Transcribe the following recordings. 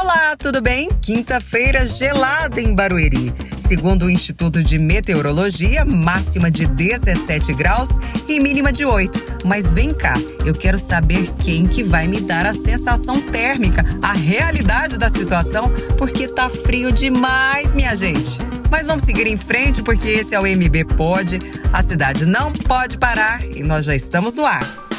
Olá, tudo bem? Quinta-feira gelada em Barueri. Segundo o Instituto de Meteorologia, máxima de 17 graus e mínima de 8. Mas vem cá, eu quero saber quem que vai me dar a sensação térmica, a realidade da situação, porque tá frio demais, minha gente. Mas vamos seguir em frente porque esse é o MB Pode. A cidade não pode parar e nós já estamos no ar.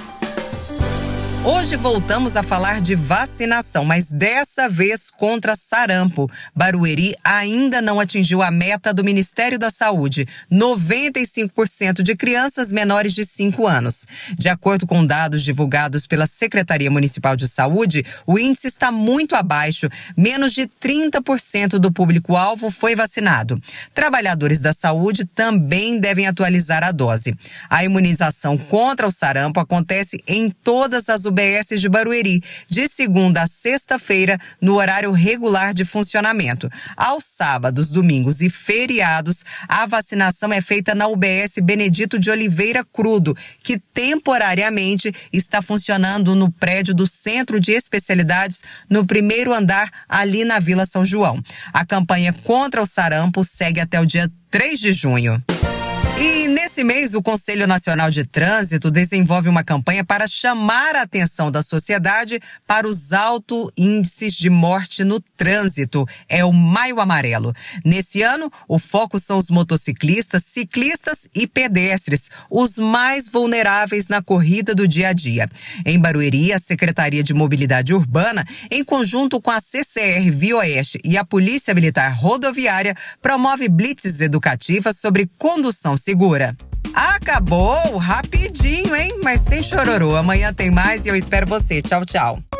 Hoje voltamos a falar de vacinação, mas dessa vez contra sarampo. Barueri ainda não atingiu a meta do Ministério da Saúde: 95% de crianças menores de 5 anos. De acordo com dados divulgados pela Secretaria Municipal de Saúde, o índice está muito abaixo. Menos de 30% do público-alvo foi vacinado. Trabalhadores da saúde também devem atualizar a dose. A imunização contra o sarampo acontece em todas as UBS de Barueri, de segunda a sexta-feira, no horário regular de funcionamento. Aos sábados, domingos e feriados, a vacinação é feita na UBS Benedito de Oliveira Crudo, que temporariamente está funcionando no prédio do Centro de Especialidades, no primeiro andar, ali na Vila São João. A campanha contra o sarampo segue até o dia 3 de junho. E nesse mês, o Conselho Nacional de Trânsito desenvolve uma campanha para chamar a atenção da sociedade para os altos índices de morte no trânsito. É o Maio Amarelo. Nesse ano, o foco são os motociclistas, ciclistas e pedestres, os mais vulneráveis na corrida do dia a dia. Em Barueri, a Secretaria de Mobilidade Urbana, em conjunto com a CCR Via Oeste e a Polícia Militar Rodoviária, promove blitzes educativas sobre condução segura segura. Acabou rapidinho, hein? Mas sem chororô. Amanhã tem mais e eu espero você. Tchau, tchau.